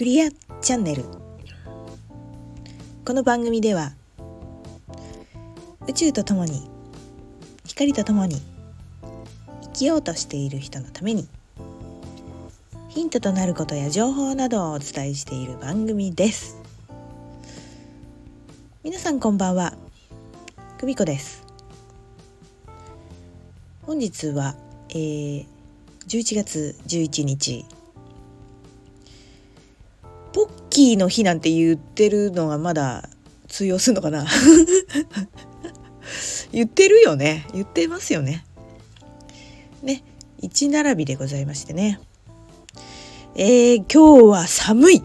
クリアチャンネル。この番組では宇宙とともに光とともに生きようとしている人のためにヒントとなることや情報などをお伝えしている番組です。皆さんこんばんは。久美子です。本日は、えー、11月11日ポッキーの日なんて言ってるのがまだ通用するのかな？言ってるよね。言ってますよね。ね一並びでございましてね。えー、今日は寒い。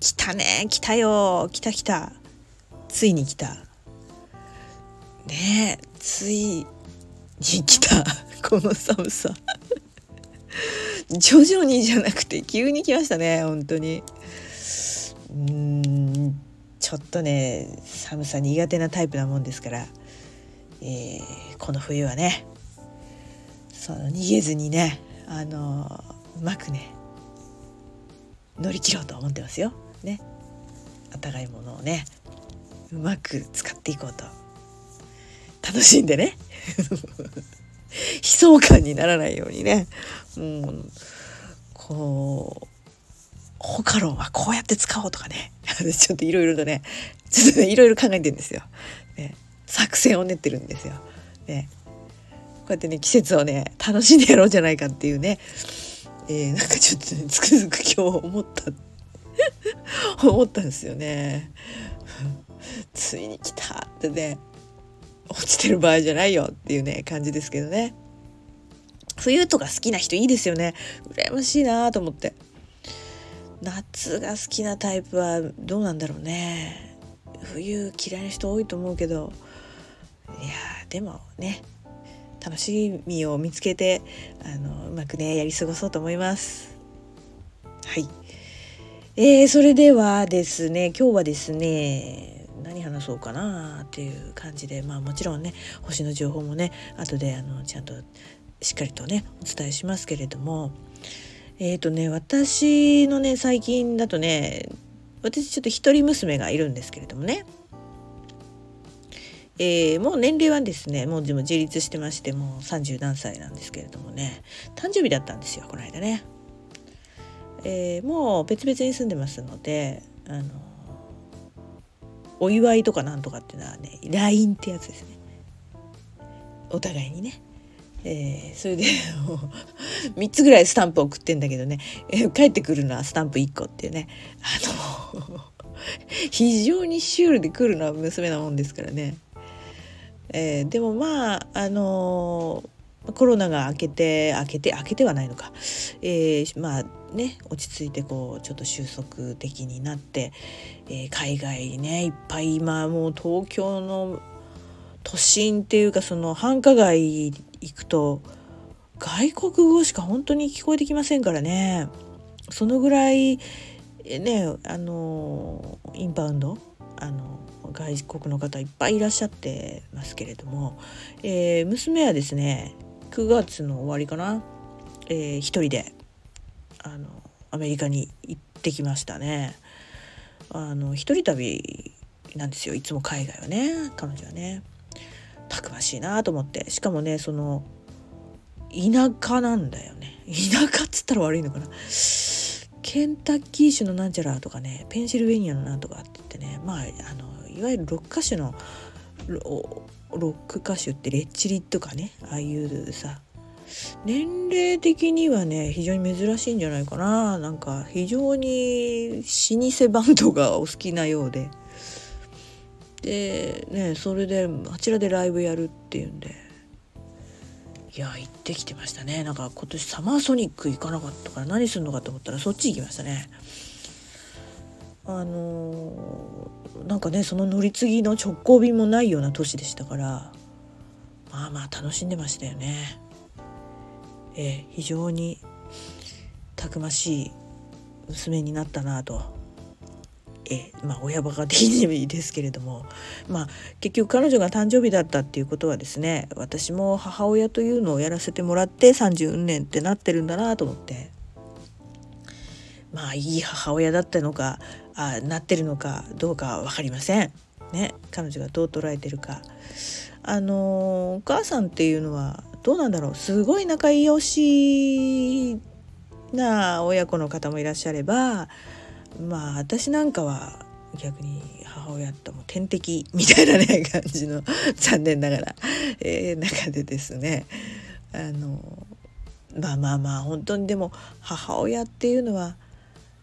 来たね。来たよ。来た来た。ついに来た。ねえついに来た。この寒さ。徐々にじゃなくて急に来ましたね本当にうんちょっとね寒さ苦手なタイプなもんですから、えー、この冬はねその逃げずにねあのうまくね乗り切ろうと思ってますよ。ね。あたかいものをねうまく使っていこうと楽しんでね悲壮感にならないようにね。もうこうホカロンはこうやって使おうとかね。ちょっといろいろとね。ちょっといろいろ考えてるんですよ、ね、作戦を練ってるんですよ、ね、こうやってね季節をね楽しんでやろうじゃないかっていうね、えー、なんかちょっとねつくづく今日思った。思ったんですよね。ついに来たってね。落ちてる場合じゃないよっていうね感じですけどね。冬とか好きな人いいですよね。羨ましいなと思って。夏が好きなタイプはどうなんだろうね。冬嫌いな人多いと思うけど。いやでもね楽しみを見つけてあのうまくねやり過ごそうと思います。はい。えー、それではですね今日はですね何話そうかなっていう感じでまあもちろんね星の情報もね後であのちゃんとしっかりとねお伝えしますけれどもえっ、ー、とね私のね最近だとね私ちょっと一人娘がいるんですけれどもね。えー、もう年齢はですねもうでも自立してましてもう30何歳なんですけれどもね。誕生日だったんですよこの間ね、えー、もう別々に住んでますのであのお祝いとかなんとかっていうのはね LINE ってやつですね。お互いにね。えー、それで 3つぐらいスタンプ送ってんだけどね、えー、帰ってくるのはスタンプ1個っていうね。あの 非常にシュールで来るのは娘なもんですからね、えー、でもまああのコロナが明けて明けて明けてはないのか、えー、まあね落ち着いてこうちょっと収束的になって、えー、海外ねいっぱい今もう東京の都心っていうかその繁華街行くと外国語しか本当に聞こえてきませんからね。そのぐらいねあのインバウンドあの外国の方いっぱいいらっしゃってますけれども、えー、娘はですね9月の終わりかな、えー、一人であのアメリカに行ってきましたね。あの一人旅なんですよ。いつも海外はね彼女はね。たくましいなと思って。しかもねその田舎なんだよね。田舎っつったら悪いのかな。ケンタッキー州のなんちゃらとかねペンシルベニアのなんとかって言ってね。まああのいわゆるロック歌手のロック歌手ってレッチリとかねああいうさ年齢的にはね非常に珍しいんじゃないかな。なんか非常に老舗バンドがお好きなようで。でねそれであちらでライブやるっていうんで。いや行ってきてましたね。なんか今年サマーソニック行かなかったから何するのかと思ったらそっち行きましたね。あのー、なんかねその乗り継ぎの直行便もないような年でしたからまあまあ楽しんでましたよね。えー、非常にたくましい娘になったなと。えまあ、親バカ的にですけれども、まあ、結局彼女が誕生日だったっていうことはですね私も母親というのをやらせてもらって30年ってなってるんだなと思って。まあいい母親だったのかあなってるのかどうかは分かりません。ね彼女がどう捉えてるか。あのお母さんっていうのはどうなんだろうすごい仲良しな親子の方もいらっしゃればまあ私なんかは逆に母親とも天敵みたいなね 感じの残念ながら、えー、中でですねあのまあまあまあ本当にでも母親っていうのは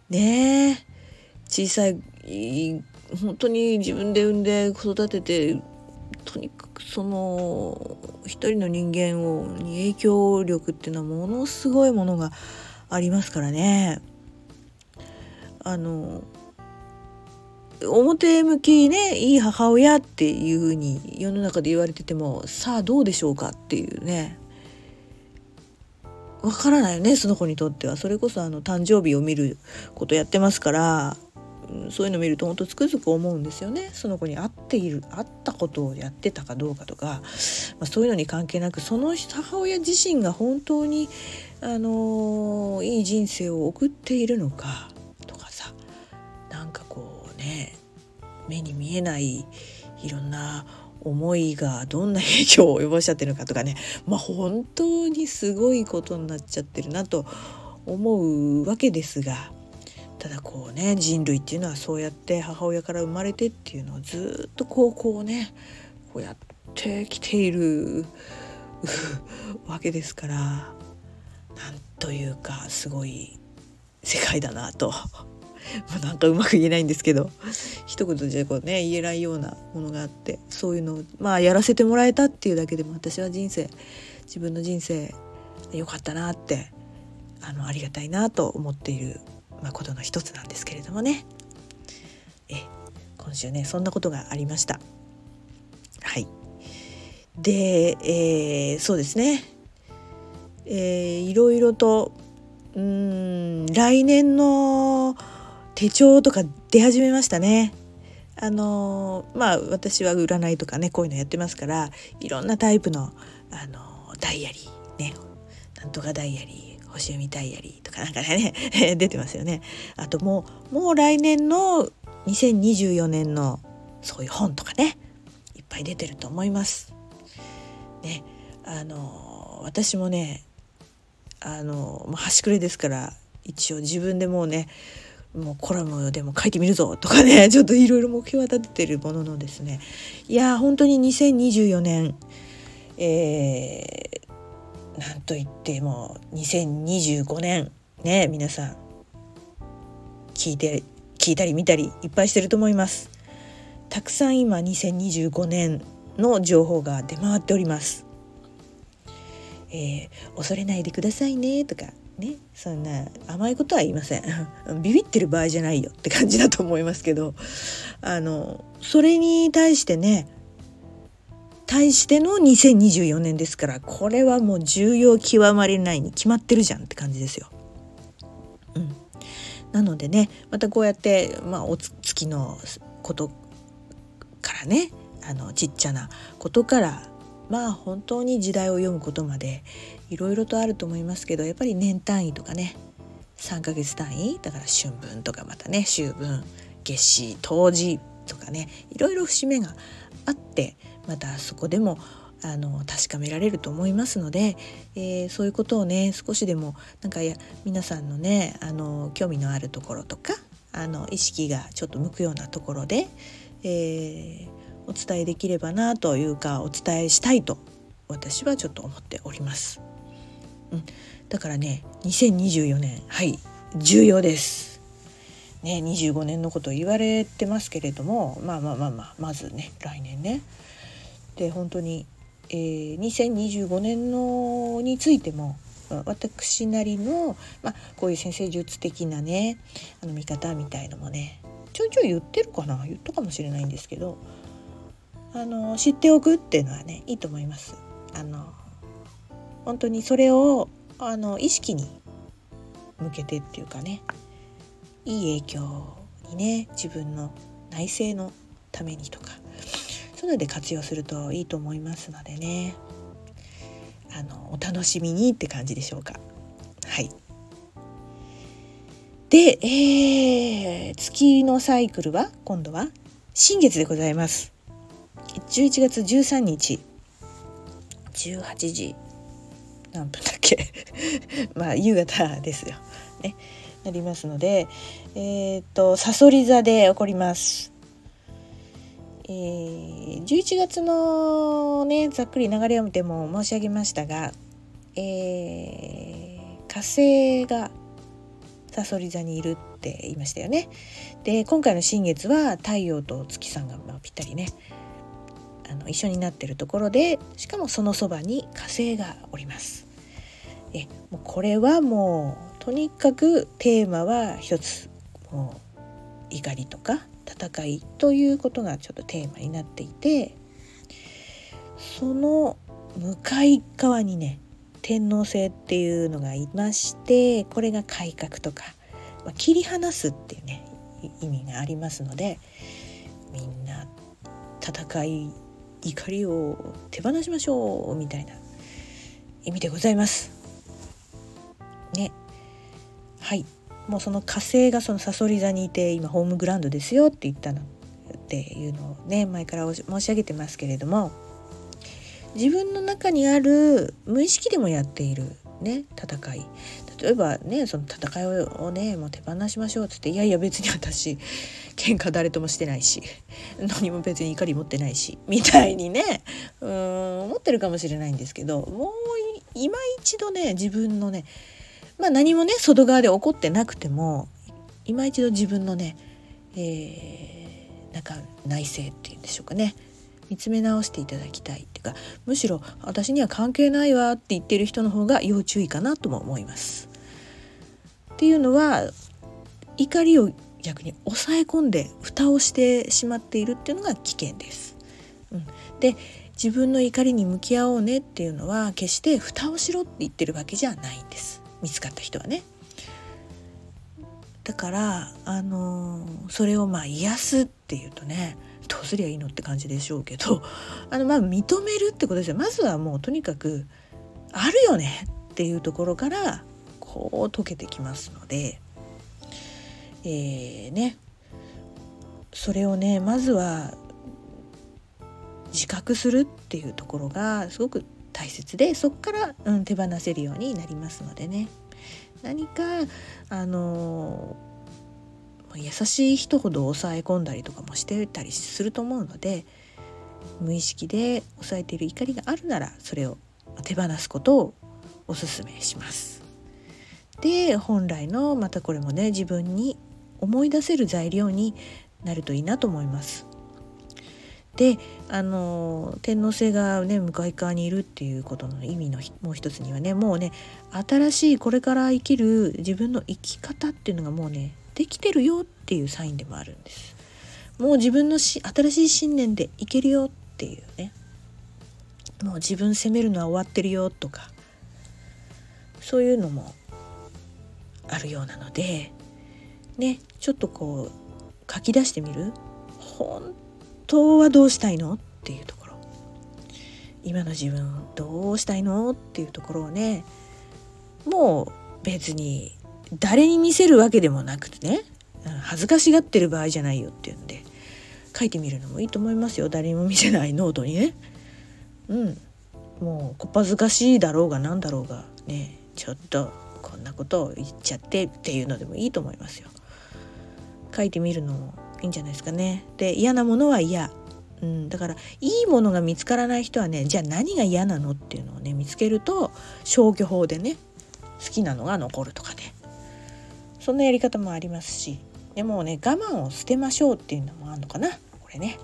ね小さい本当に自分で産んで育ててとにかくその一人の人間をに影響力っていうのはものすごいものがありますからね。あの表向きねいい母親っていうふうに世の中で言われててもさあどうでしょうかっていうねわからないよねその子にとっては。それこそあの誕生日を見ることやってますからそういうの見ると本当つくづく思うんですよね。その子に会っている会ったことをやってたかどうかとか、まあ、そういうのに関係なくその母親自身が本当に、あのー、いい人生を送っているのかとかさなんかこうね目に見えないいろんな思いがどんな影響を及ぼしちゃってるかとかね。まあ本当にすごいことになっちゃってるなと思うわけですが。ただこうね人類っていうのはそうやって母親から生まれてっていうのをずっとこうこうねこうやってきているわけですから。なんというかすごい世界だなと、なんかうまく言えないんですけど一言じゃこうね言えないようなものがあってそういうのをまあやらせてもらえたっていうだけでも私は人生自分の人生良かったなってあのありがたいなと思っている、まあ、ことの一つなんですけれどもね。え今週ねそんなことがありました。はい。で、えー、そうですね、えー、いろいろとうん来年の手帳とか出始めましたね。あのまあ私は占いとかねこういうのやってますからいろんなタイプの、あのダイアリーねなんとかダイアリー星読みダイアリーとかなんかね 出てますよね。あともうもう来年の2024年のそういう本とかねいっぱい出てると思います。ねあの私もねあの端くれですから一応自分でもうねもうコラムでも書いてみるぞとかね ちょっといろいろ目標は立ててるもののですねいや本当に2024年えー、なんといっても2025年ね皆さん聞いて聞いたり見たりいっぱいしてると思います。たくさん今2025年の情報が出回っております。えー、恐れないでくださいねとかねそんな甘いことは言いません ビビってる場合じゃないよって感じだと思いますけどあのそれに対してね対しての2024年ですからこれはもう重要極まりないに決まってるじゃんって感じですよ。うん、なのでねまたこうやって、まあ、お月のことからねあのちっちゃなことからまあ本当に時代を読むことまでいろいろとあると思いますけどやっぱり年単位とかね3ヶ月単位だから春分とかまたね秋分月始冬至とかねいろいろ節目があってまたそこでもあの確かめられると思いますので、えー、そういうことをね少しでもなんかや皆さんのねあの興味のあるところとかあの意識がちょっと向くようなところで、えー、お伝えできればなというかお伝えしたいと私はちょっと思っております。うん、だからね2024年はい重要です。ね25年のこと言われてますけれどもまあまあまあまあまずね来年ね。で本当に、えー、2025年のについても私なりの、まあ、こういう先生術的なねあの見方みたいのもねちょいちょい言ってるかな言ったかもしれないんですけどあの知っておくっていうのはねいいと思います。あの本当にそれをあの意識に向けてっていうかねいい影響にね自分の内省のためにとかそういうので活用するといいと思いますのでねあのお楽しみにって感じでしょうか。はいで、えー、月のサイクルは今度は新月でございます11月13日。18時何分だっけ？まあ夕方ですよ。ね。なりますのでえっ、とさそり座で起こります。えー、11月のねざっくり流れを見ても申し上げましたが、えー、火星がさそり座にいるって言いましたよね。で今回の新月は太陽と月さんがまあぴったりねあの一緒になってるところでしかもそのそばに火星がおります。えもうこれはもうとにかくテーマは一つもう怒りとか戦いということがちょっとテーマになっていてその向かい側にね天皇制っていうのがいましてこれが改革とか、まあ、切り離すっていうね意味がありますのでみんな戦い怒りを手放しましょうみたいな意味でございます。ね。はい。もうその火星がそのさそり座にいて今ホームグラウンドですよって言ったのっていうのをね前から申し上げてますけれども。自分の中にある無意識でもやっているね戦い。例えばねその戦いをねもう手放しましょうっつっていやいや別に私喧嘩誰ともしてないし何も別に怒り持ってないしみたいにねうん思ってるかもしれないんですけどもう今一度ね自分のねまあ何もね外側で起こってなくても今一度自分のね、えー、なんか内政っていうんでしょうかね見つめ直していただきたいっていうかむしろ私には関係ないわって言ってる人の方が要注意かなとも思います。っていうのは怒りを逆に抑え込んで蓋をしてしまっているっていうのが危険です。うん、で自分の怒りに向き合おうねっていうのは決して蓋をしろって言ってるわけじゃないんです。見つかった人はね。だからあのー、それをまあ癒すっていうとねどうすりゃいいのって感じでしょうけど あのまあ認めるってことですよまずはもうとにかくあるよねっていうところからこう解けてきますので、えー、ねそれをねまずは自覚するっていうところがすごく大切でそこから、うん、手放せるようになりますのでね何かあの優しい人ほど抑え込んだりとかもしてたりすると思うので無意識で抑えている怒りがあるならそれを手放すことをおすすめします。で本来のまたこれもね自分に思い出せる材料になるといいなと思います。であの天皇制がね向かい側にいるっていうことの意味のもう一つにはねもうね新しいこれから生きる自分の生き方っていうのがもうねできてるよっていうサインでもあるんです。もう自分のし新しい信念でいけるよっていうねもう自分責めるのは終わってるよとかそういうのもあるようなのでねちょっとこう書き出してみる？本当はどうしたいの？っていうところ。今の自分どうしたいの？っていうところをねもう別に誰に見せるわけでもなくてね恥ずかしがってる場合じゃないよっていうんで書いてみるのもいいと思いますよ。誰にも見せないノートにね。うん。もうこっぱずかしいだろうが何だろうがねちょっとこんなことを言っちゃってっていうのでもいいと思いますよ。書いてみるのもいいんじゃないですかね。で嫌なものは嫌。うん、だからいいものが見つからない人はねじゃあ何が嫌なのっていうのをね見つけると消去法でね好きなのが残るとかね。そんなやり方もありますし。でもね我慢を捨てましょうっていうのもあるのかな。これね。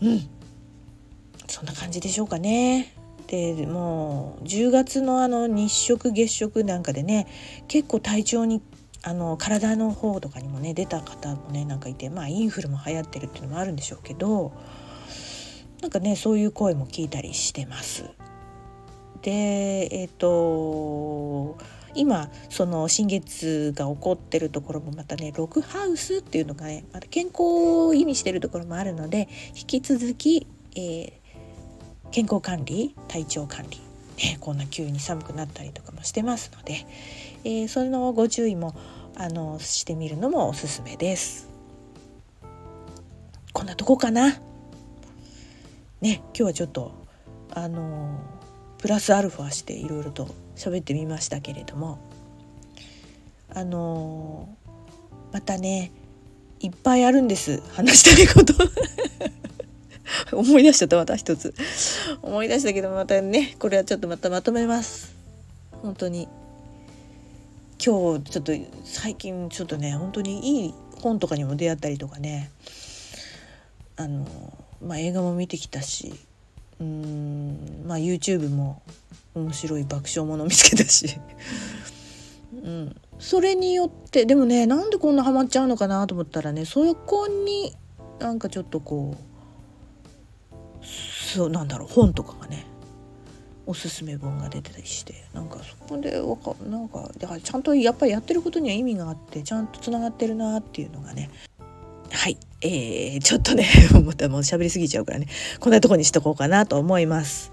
うん。そんな感じでしょうかね。でもう10月のあの日食月食なんかでね結構体調にあの体の方とかにもね出た方もねなんかいてまあインフルも流行ってるっていうのもあるんでしょうけどなんかねそういう声も聞いたりしてます。でえっ、ー、と今その新月が起こってるところもまたねログハウスっていうのがねまた健康を意味してるところもあるので引き続き、えー、健康管理体調管理ね、こんな急に寒くなったりとかもしてますので、えー、そのご注意もあのしてみるのもおすすめです。こんなとこかな？ね今日はちょっとあのプラスアルファしていろいろと喋ってみましたけれどもあのまたねいっぱいあるんです話したいこと 思い出しちゃったまた一つ。思い出したけどまたねこれはちょっとまたまとめます。本当に。今日ちょっと最近ちょっとね本当にいい本とかにも出会ったりとかね。あのまあ映画も見てきたしうんまあ YouTube も面白い爆笑もの見つけたし。うん、それによってでもねなんでこんなハマっちゃうのかなと思ったらねそこになんかちょっとこうそうなんだろう本とかがねおすすめ本が出てたりしてなんかそこでわかなんかだからちゃんとやっぱりやってることには意味があってちゃんとつながってるなっていうのがねはいえー、ちょっとね またもう喋りすぎちゃうからねこんなとこにしとこうかなと思います。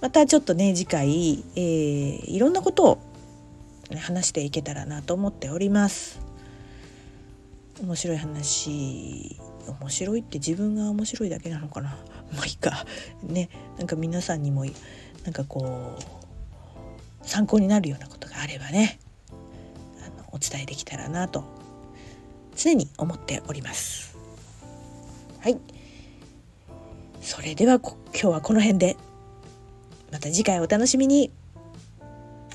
またちょっとね次回、えー、いろんなことを話していけたらなと思っております面白い話面白いって自分が面白いだけなのかなまあいいか。ねなんか皆さんにもなんかこう参考になるようなことがあればねあのお伝えできたらなと常に思っております。はい。それでは今日はこの辺で。また次回お楽しみに。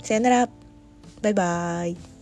さよなら。バイバーイ。